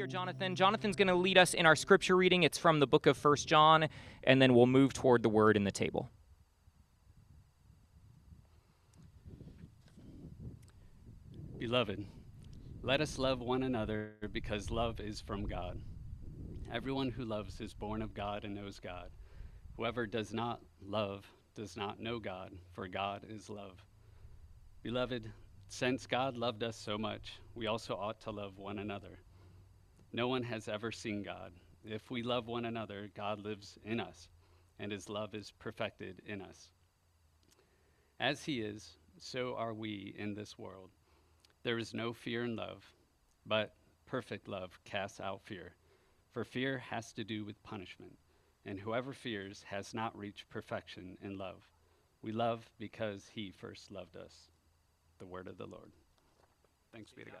here, Jonathan. Jonathan's going to lead us in our scripture reading. It's from the book of First John, and then we'll move toward the word in the table. Beloved, let us love one another because love is from God. Everyone who loves is born of God and knows God. Whoever does not love does not know God, for God is love. Beloved, since God loved us so much, we also ought to love one another. No one has ever seen God. If we love one another, God lives in us, and his love is perfected in us. As he is, so are we in this world. There is no fear in love, but perfect love casts out fear. For fear has to do with punishment, and whoever fears has not reached perfection in love. We love because he first loved us. The word of the Lord. Thanks be to God.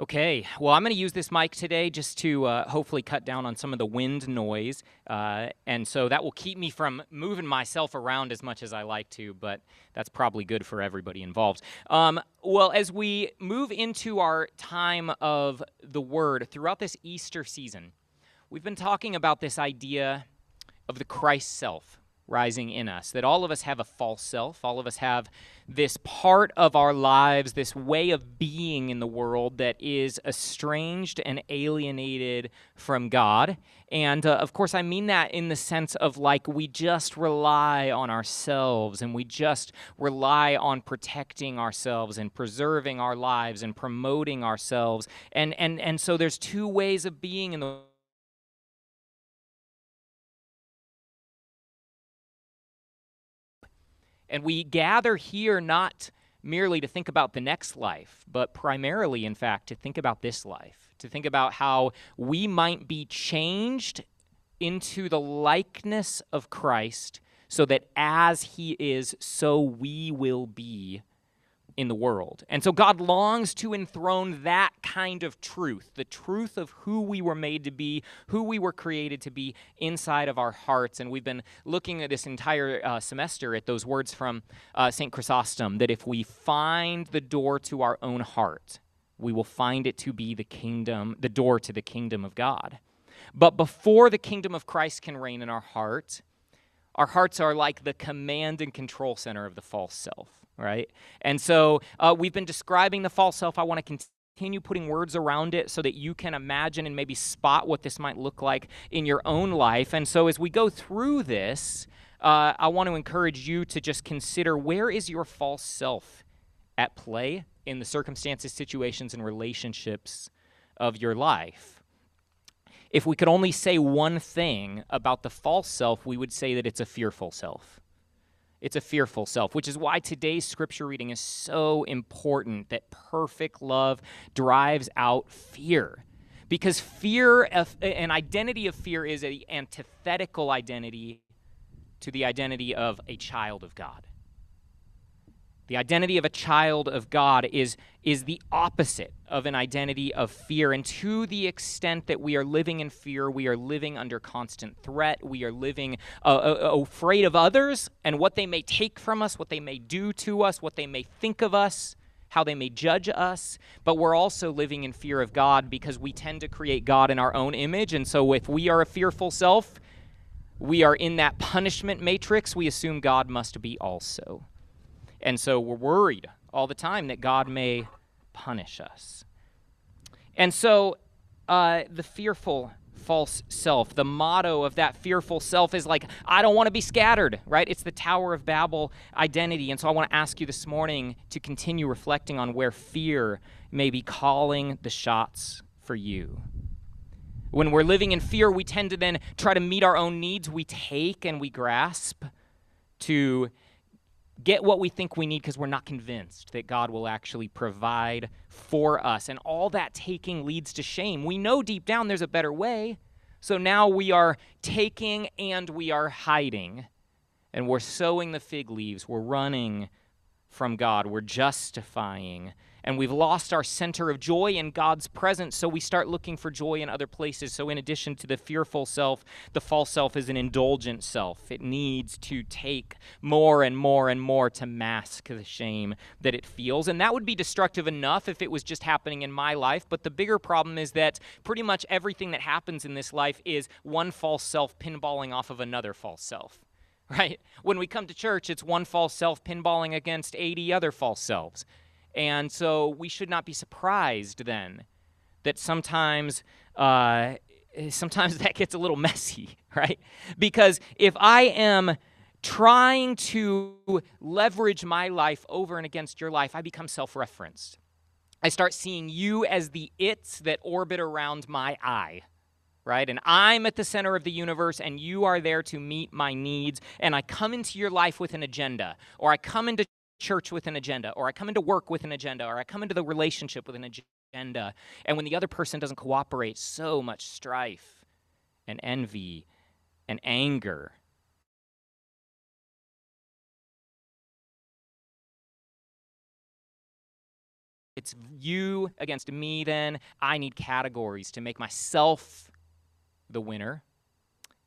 Okay, well, I'm going to use this mic today just to uh, hopefully cut down on some of the wind noise. Uh, and so that will keep me from moving myself around as much as I like to, but that's probably good for everybody involved. Um, well, as we move into our time of the Word throughout this Easter season, we've been talking about this idea of the Christ self rising in us. That all of us have a false self. All of us have this part of our lives, this way of being in the world that is estranged and alienated from God. And uh, of course, I mean that in the sense of like we just rely on ourselves and we just rely on protecting ourselves and preserving our lives and promoting ourselves. And, and, and so there's two ways of being in the And we gather here not merely to think about the next life, but primarily, in fact, to think about this life, to think about how we might be changed into the likeness of Christ so that as he is, so we will be in the world. And so God longs to enthrone that kind of truth, the truth of who we were made to be, who we were created to be inside of our hearts. And we've been looking at this entire uh, semester at those words from uh, St. Chrysostom that if we find the door to our own heart, we will find it to be the kingdom, the door to the kingdom of God. But before the kingdom of Christ can reign in our heart, our hearts are like the command and control center of the false self right? And so uh, we've been describing the false self. I want to continue putting words around it so that you can imagine and maybe spot what this might look like in your own life. And so as we go through this, uh, I want to encourage you to just consider where is your false self at play in the circumstances, situations, and relationships of your life. If we could only say one thing about the false self, we would say that it's a fearful self. It's a fearful self, which is why today's scripture reading is so important that perfect love drives out fear. Because fear, an identity of fear, is an antithetical identity to the identity of a child of God. The identity of a child of God is, is the opposite of an identity of fear. And to the extent that we are living in fear, we are living under constant threat. We are living uh, uh, uh, afraid of others and what they may take from us, what they may do to us, what they may think of us, how they may judge us. But we're also living in fear of God because we tend to create God in our own image. And so if we are a fearful self, we are in that punishment matrix, we assume God must be also. And so we're worried all the time that God may punish us. And so uh, the fearful false self, the motto of that fearful self is like, I don't want to be scattered, right? It's the Tower of Babel identity. And so I want to ask you this morning to continue reflecting on where fear may be calling the shots for you. When we're living in fear, we tend to then try to meet our own needs. We take and we grasp to get what we think we need because we're not convinced that God will actually provide for us. And all that taking leads to shame. We know deep down there's a better way, So now we are taking and we are hiding, and we're sewing the fig leaves. We're running from God. We're justifying and we've lost our center of joy in God's presence, so we start looking for joy in other places. So, in addition to the fearful self, the false self is an indulgent self. It needs to take more and more and more to mask the shame that it feels. And that would be destructive enough if it was just happening in my life. But the bigger problem is that pretty much everything that happens in this life is one false self pinballing off of another false self right? When we come to church, it's one false self pinballing against 80 other false selves. And so we should not be surprised then that sometimes uh, sometimes that gets a little messy, right? Because if I am trying to leverage my life over and against your life, I become self-referenced. I start seeing you as the its that orbit around my I. Right? And I'm at the center of the universe, and you are there to meet my needs. And I come into your life with an agenda, or I come into church with an agenda, or I come into work with an agenda, or I come into the relationship with an agenda. And when the other person doesn't cooperate, so much strife and envy and anger. It's you against me, then. I need categories to make myself the winner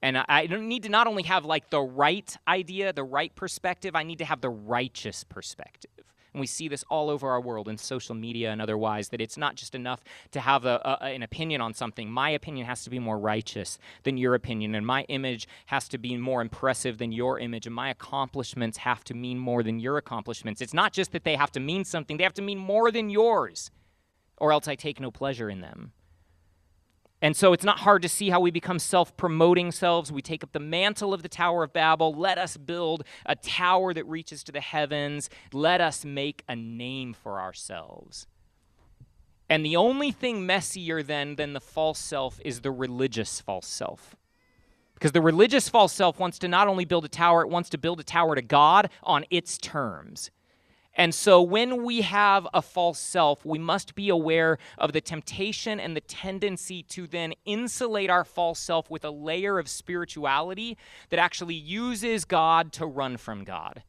and I need to not only have like the right idea, the right perspective, I need to have the righteous perspective. And we see this all over our world in social media and otherwise that it's not just enough to have a, a, an opinion on something. My opinion has to be more righteous than your opinion, and my image has to be more impressive than your image, and my accomplishments have to mean more than your accomplishments. It's not just that they have to mean something, they have to mean more than yours, or else I take no pleasure in them. And so it's not hard to see how we become self promoting selves. We take up the mantle of the Tower of Babel. Let us build a tower that reaches to the heavens. Let us make a name for ourselves. And the only thing messier then than the false self is the religious false self. Because the religious false self wants to not only build a tower, it wants to build a tower to God on its terms. And so, when we have a false self, we must be aware of the temptation and the tendency to then insulate our false self with a layer of spirituality that actually uses God to run from God.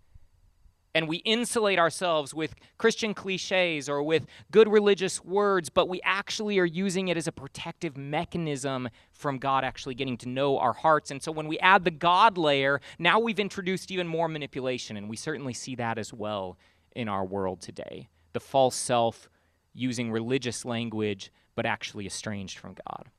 And we insulate ourselves with Christian cliches or with good religious words, but we actually are using it as a protective mechanism from God actually getting to know our hearts. And so when we add the God layer, now we've introduced even more manipulation, and we certainly see that as well in our world today. The false self using religious language, but actually estranged from God.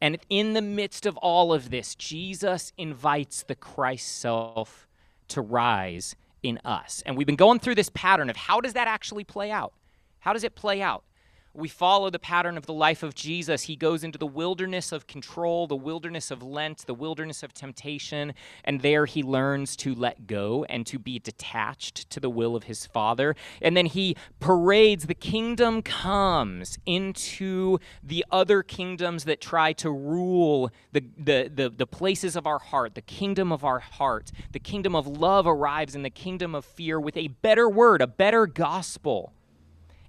And in the midst of all of this, Jesus invites the Christ self to rise in us. And we've been going through this pattern of how does that actually play out? How does it play out? We follow the pattern of the life of Jesus. He goes into the wilderness of control, the wilderness of Lent, the wilderness of temptation, and there he learns to let go and to be detached to the will of his Father. And then he parades the kingdom comes into the other kingdoms that try to rule the, the, the, the places of our heart, the kingdom of our heart. The kingdom of love arrives in the kingdom of fear with a better word, a better gospel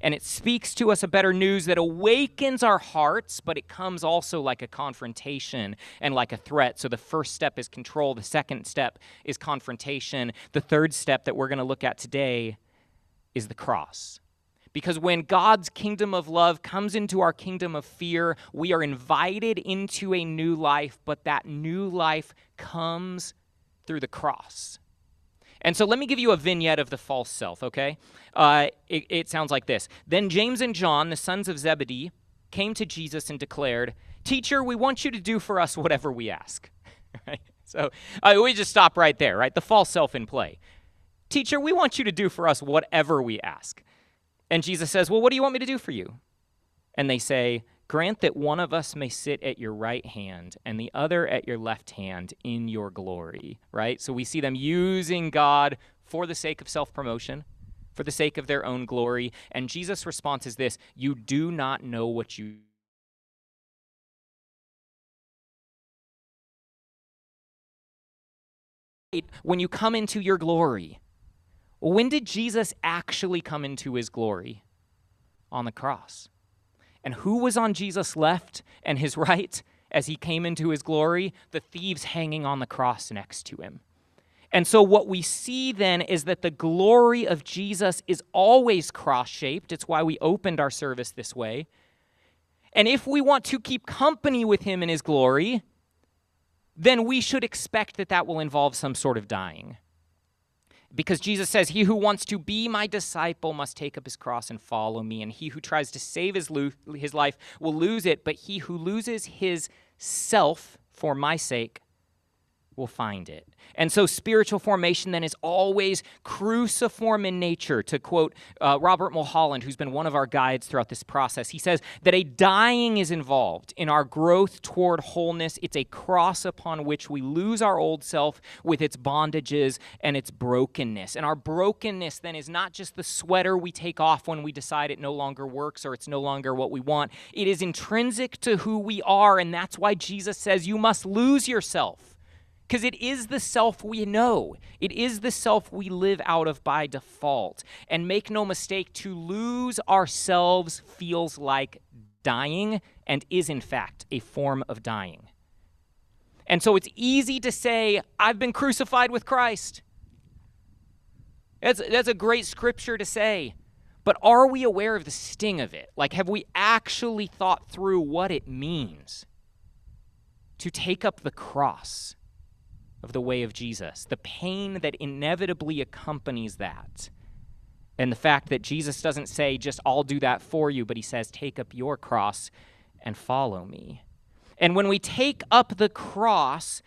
and it speaks to us a better news that awakens our hearts, but it comes also like a confrontation and like a threat. So the first step is control, the second step is confrontation, the third step that we're going to look at today is the cross. Because when God's kingdom of love comes into our kingdom of fear, we are invited into a new life, but that new life comes through the cross. And so let me give you a vignette of the false self, okay? Uh, it, it sounds like this Then James and John, the sons of Zebedee, came to Jesus and declared, Teacher, we want you to do for us whatever we ask. right? So uh, we just stop right there, right? The false self in play. Teacher, we want you to do for us whatever we ask. And Jesus says, Well, what do you want me to do for you? And they say, Grant that one of us may sit at your right hand and the other at your left hand in your glory, right? So we see them using God for the sake of self promotion, for the sake of their own glory. And Jesus' response is this You do not know what you when you come into your glory. When did Jesus actually come into his glory? On the cross. And who was on Jesus' left and his right? as he came into his glory, the thieves hanging on the cross next to him. And so, what we see then is that the glory of Jesus is always cross shaped. It's why we opened our service this way. And if we want to keep company with him in his glory, then we should expect that that will involve some sort of dying. Because Jesus says, He who wants to be my disciple must take up his cross and follow me. And he who tries to save his, lo- his life will lose it, but he who loses his self for my sake will find it. And so spiritual formation then is always cruciform in nature. To quote uh, Robert Mulholland, who's been one of our guides throughout this process, he says that a dying is involved in our growth toward wholeness. It's a cross upon which we lose our old self with its bondages and its brokenness. And our brokenness then is not just the sweater we take off when we decide it no longer works or it's no longer what we want. It is intrinsic to who we are. And that's why Jesus says you must lose yourself because it is the self we know. It is the self we live out of by default. And make no mistake, to lose ourselves feels like dying and is, in fact, a form of dying. And so it's easy to say, I've been crucified with Christ. That's, that's a great scripture to say. But are we aware of the sting of it? Like, have we actually thought through what it means to take up the cross? Of the way of Jesus, the pain that inevitably accompanies that. And the fact that Jesus doesn't say, just I'll do that for you, but he says, take up your cross and follow me. And when we take up the cross,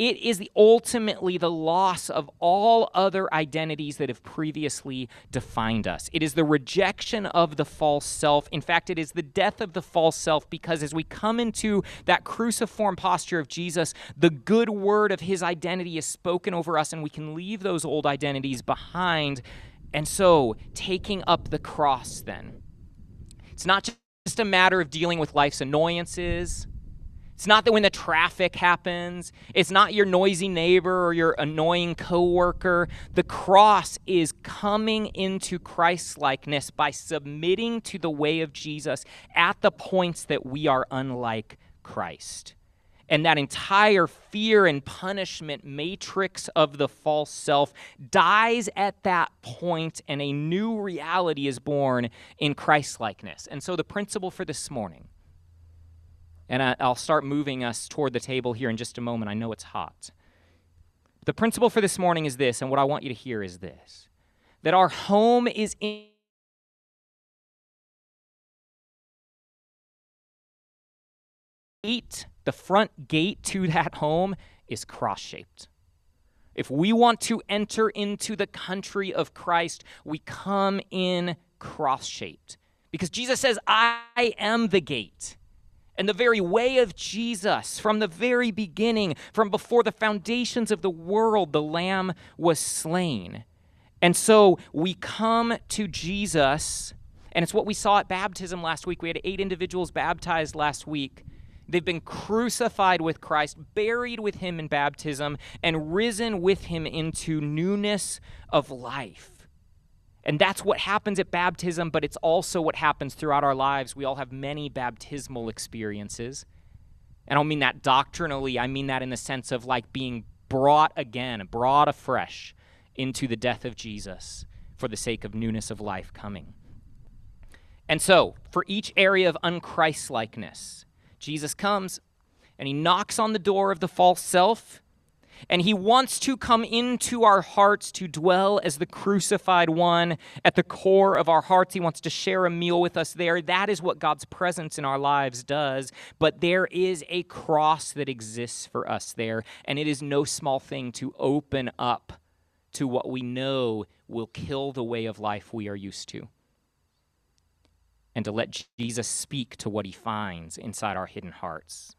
it is the, ultimately the loss of all other identities that have previously defined us. It is the rejection of the false self. In fact, it is the death of the false self because as we come into that cruciform posture of Jesus, the good word of his identity is spoken over us, and we can leave those old identities behind. And so, taking up the cross, then, it's not just a matter of dealing with life's annoyances it's not that when the traffic happens, it's not your noisy neighbor or your annoying coworker. The cross is coming into Christ likeness by submitting to the way of Jesus at the points that we are unlike Christ. And that entire fear and punishment matrix of the false self dies at that point, and a new reality is born in Christ likeness. And so, the principle for this morning and I, will start moving us toward the table here in just a moment. I know it's hot. The principle for this morning is this, and what I want you to hear is this that our home is in. The front gate to that home is cross shaped. If we want to enter into the country of Christ, we come in cross shaped. Because Jesus says, I am the gate and the very way of Jesus from the very beginning, from before the foundations of the world, the Lamb was slain. And so we come to Jesus, and it's what we saw at baptism last week. We had eight individuals baptized last week. They've been crucified with Christ, buried with him in baptism, and risen with him into newness of life. And that's what happens at baptism, but it's also what happens throughout our lives. We all have many baptismal experiences. And I don't mean that doctrinally, I mean that in the sense of like being brought again, brought afresh into the death of Jesus for the sake of newness of life coming. And so, for each area of unChristlikeness, Jesus comes and he knocks on the door of the false self and he wants to come into our hearts to dwell as the crucified one at the core of our hearts. He wants to share a meal with us there. That is what God's presence in our lives does. But there is a cross that exists for us there, and it is no small thing to open up to what we know will kill the way of life we are used to. And to let Jesus speak to what he finds inside our hidden hearts.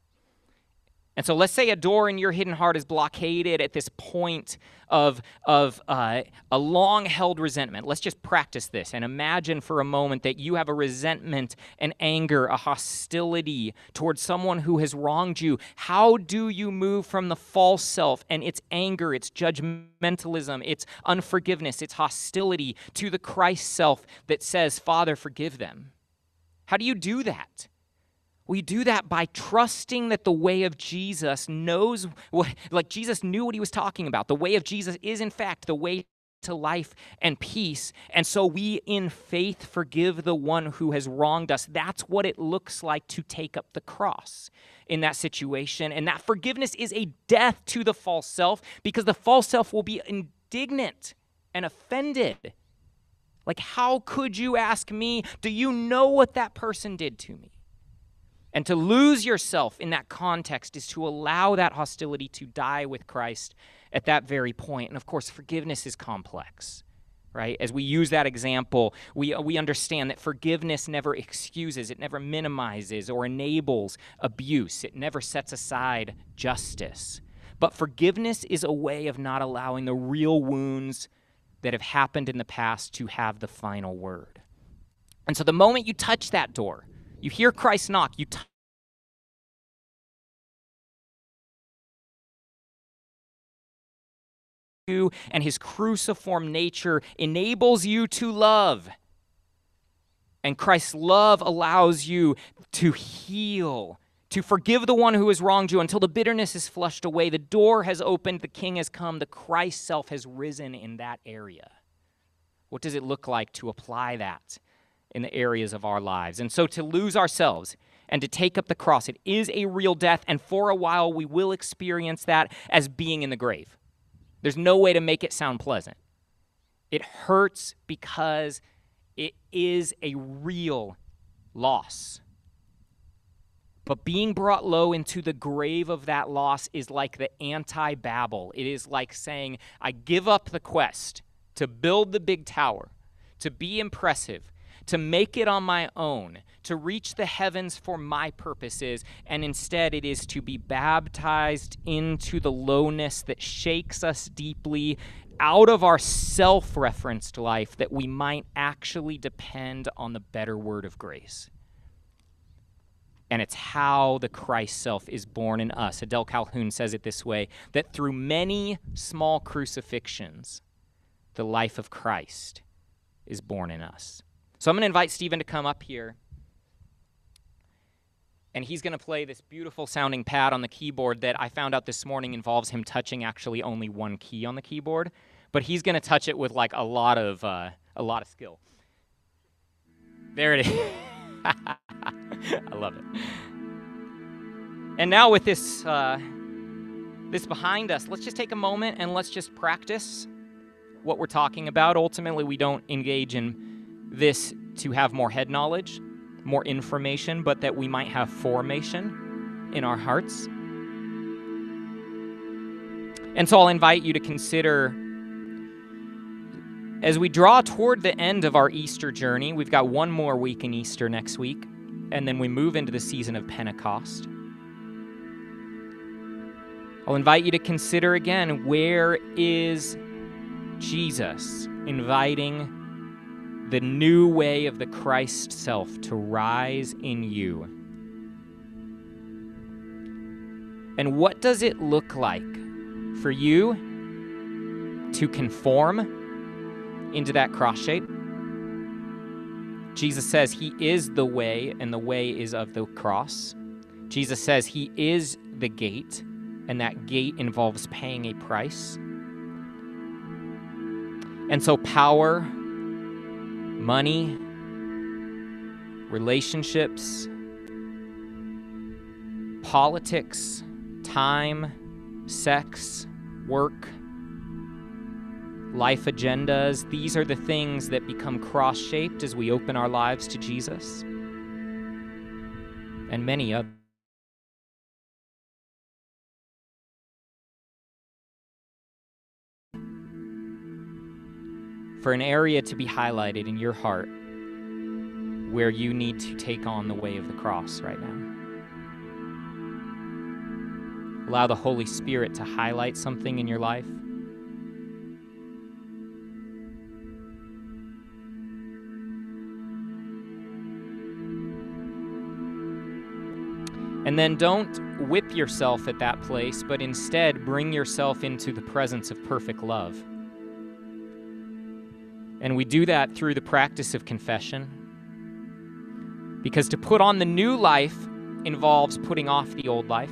And so let's say a door in your hidden heart is blockaded at this point of, of uh, a long held resentment. Let's just practice this and imagine for a moment that you have a resentment, an anger, a hostility towards someone who has wronged you. How do you move from the false self and its anger, its judgmentalism, its unforgiveness, its hostility to the Christ self that says, Father, forgive them? How do you do that? We do that by trusting that the way of Jesus knows what, like Jesus knew what he was talking about. The way of Jesus is, in fact, the way to life and peace. And so we, in faith, forgive the one who has wronged us. That's what it looks like to take up the cross in that situation. And that forgiveness is a death to the false self because the false self will be indignant and offended. Like, how could you ask me? Do you know what that person did to me? And to lose yourself in that context is to allow that hostility to die with Christ at that very point. And of course, forgiveness is complex, right? As we use that example, we, uh, we understand that forgiveness never excuses, it never minimizes or enables abuse, it never sets aside justice. But forgiveness is a way of not allowing the real wounds that have happened in the past to have the final word. And so the moment you touch that door, you hear Christ knock, you touch and his cruciform nature enables you to love. And Christ's love allows you to heal, to forgive the one who has wronged you until the bitterness is flushed away. The door has opened, the king has come, the Christ self has risen in that area. What does it look like to apply that in the areas of our lives? And so to lose ourselves and to take up the cross, it is a real death, and for a while we will experience that as being in the grave. There's no way to make it sound pleasant. It hurts because it is a real loss. But being brought low into the grave of that loss is like the anti Babel. It is like saying, I give up the quest to build the big tower, to be impressive, to make it on my own, to reach the heavens for my purposes, and instead it is to be baptized into the lowness that shakes us deeply out of our self referenced life that we might actually depend on the better word of grace. And it's how the Christ self is born in us. Adele Calhoun says it this way that through many small crucifixions, the life of Christ is born in us. So I'm going to invite Stephen to come up here. And he's going to play this beautiful sounding pad on the keyboard that I found out this morning involves him touching actually only one key on the keyboard. But he's going to touch it with like a lot of, uh, a lot of skill. There it is. I love it. And now with this, uh, this behind us, let's just take a moment and let's just practice what we're talking about. Ultimately, we don't engage in this to have more head knowledge, more information, but that we might have formation in our hearts. And so I'll invite you to consider as we draw toward the end of our Easter journey, we've got one more week in Easter next week, and then we move into the season of Pentecost. I'll invite you to consider again where is Jesus inviting the new way of the Christ self to rise in you. And what does it look like for you to conform into that cross shape? Jesus says he is the way, and the way is of the cross. Jesus says he is the gate, and that gate involves paying a price. And so, power, money, relationships, politics, time, sex, work, life agendas. These are the things that become cross shaped as we open our lives to Jesus. And many others. For an area to be highlighted in your heart where you need to take on the way of the cross right now. Allow the Holy Spirit to highlight something in your life. And then don't whip yourself at that place, but instead bring yourself into the presence of perfect love. And we do that through the practice of confession. Because to put on the new life involves putting off the old life.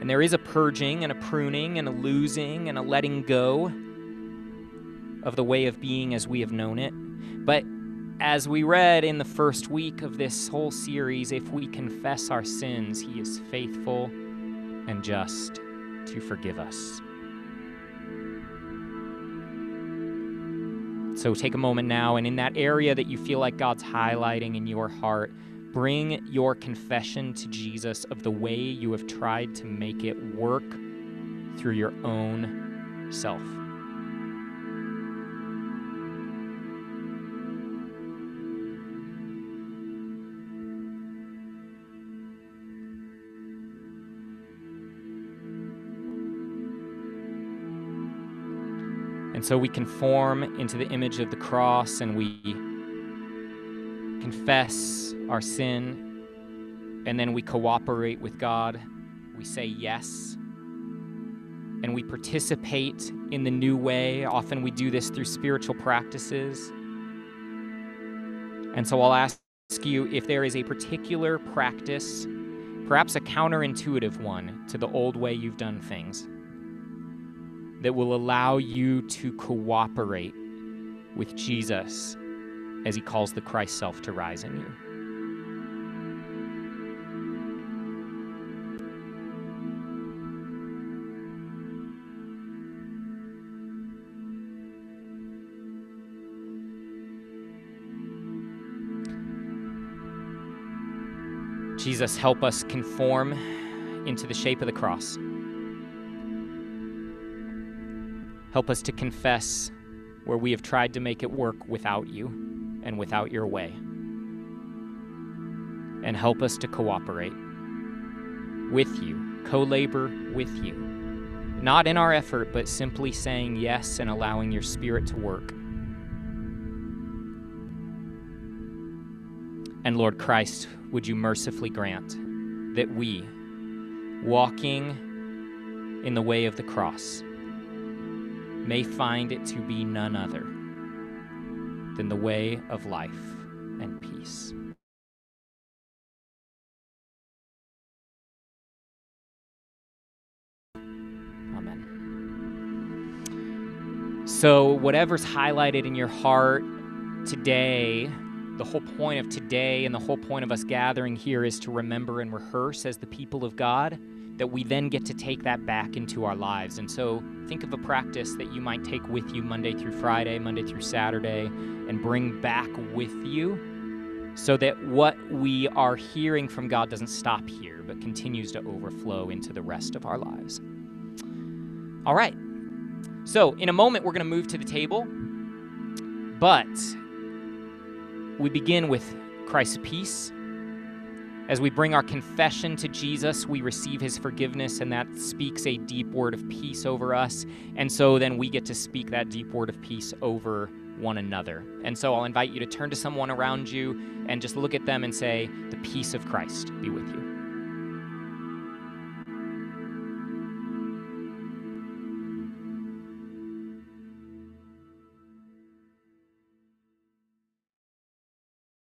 And there is a purging and a pruning and a losing and a letting go of the way of being as we have known it. But as we read in the first week of this whole series, if we confess our sins, He is faithful and just to forgive us. So take a moment now, and in that area that you feel like God's highlighting in your heart, bring your confession to Jesus of the way you have tried to make it work through your own self. And so we conform into the image of the cross and we confess our sin and then we cooperate with God. We say yes. And we participate in the new way. Often we do this through spiritual practices. And so I'll ask you if there is a particular practice, perhaps a counterintuitive one to the old way you've done things that will allow you to cooperate with Jesus as he calls the Christ self to rise in you. Jesus, help us conform into the shape of the cross. Help us to confess where we have tried to make it work without you and without your way. And help us to cooperate with you, co labor with you. Not in our effort, but simply saying yes and allowing your spirit to work. And Lord Christ, would you mercifully grant that we, walking in the way of the cross, may find it to be none other than the way of life and peace. Amen. So, whatever's highlighted in your heart today, the whole point of today and the whole point of us gathering here is to remember and rehearse as the people of God that we then get to take that back into our lives. And so think of a practice that you might take with you Monday through Friday, Monday through Saturday, and bring back with you so that what we are hearing from God doesn't stop here, but continues to overflow into the rest of our lives. All right. So, in a moment, we're going to move to the table, but we begin with Christ's peace as we bring our confession to Jesus, we receive his forgiveness, and that speaks a deep word of peace over us. And so then we get to speak that deep word of peace over one another. And so I'll invite you to turn to someone around you and just look at them and say, The peace of Christ be with you.